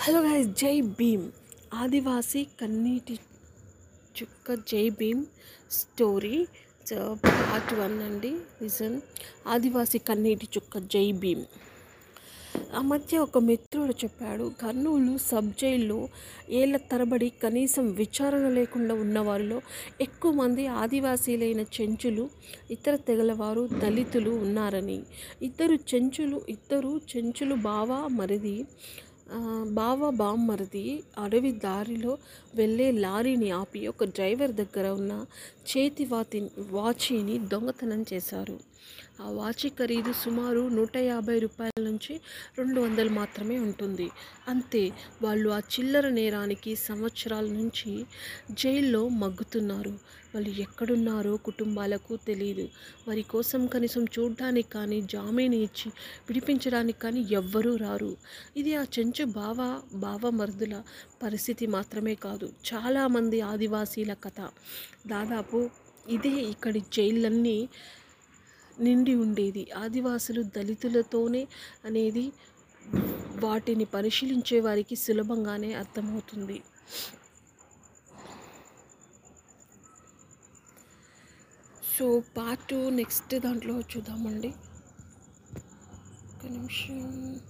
Hello guys జై భీమ్. ఆదివాసి కన్నీటి చుక్క Jai Bhim story. Part one అండి రీజన్. ఆదివాసి కన్నీటి చుక్క జై భీమ్. ఆ మధ్య ఒక మిత్రుడు చెప్పాడు కర్నూలు సబ్ జైల్లో ఏళ్ళ తరబడి కనీసం విచారణ లేకుండా ఉన్నవారిలో ఎక్కువ మంది ఆదివాసీలైన చెంచులు ఇతర తెగలవారు దళితులు ఉన్నారని. ఇద్దరు చెంచులు ఇద్దరు చెంచులు బావ మరిది. బావ బామ్మరిది అడవి దారిలో వెళ్ళే లారీని ఆపి ఒక డ్రైవర్ దగ్గర ఉన్న చేతి వాతి వాచీని దొంగతనం చేశారు. ఆ వాచి ఖరీదు సుమారు నూట యాభై రూపాయల నుంచి రెండు వందలు మాత్రమే ఉంటుంది. అంతే వాళ్ళు ఆ చిల్లర నేరానికి సంవత్సరాల నుంచి జైల్లో మగ్గుతున్నారు. వాళ్ళు ఎక్కడున్నారో కుటుంబాలకు తెలియదు వారి కోసం కనీసం చూడ్డానికి కానీ జామీను ఇచ్చి విడిపించడానికి కానీ ఎవ్వరూ రారు. ఇది ఆ చెంచు బావ బావ మరుదుల పరిస్థితి మాత్రమే కాదు. చాలామంది ఆదివాసీల కథ. దాదాపు ఇదే ఇక్కడి జైళ్ళన్నీ నిండి ఉండేది. ఆదివాసులు దళితులతోనే అనేది వాటిని పరిశీలించే వారికి సులభంగానే అర్థమవుతుంది. సో పార్ట్ నెక్స్ట్ దాంట్లో చూద్దామండి. ఒక నిమిషం.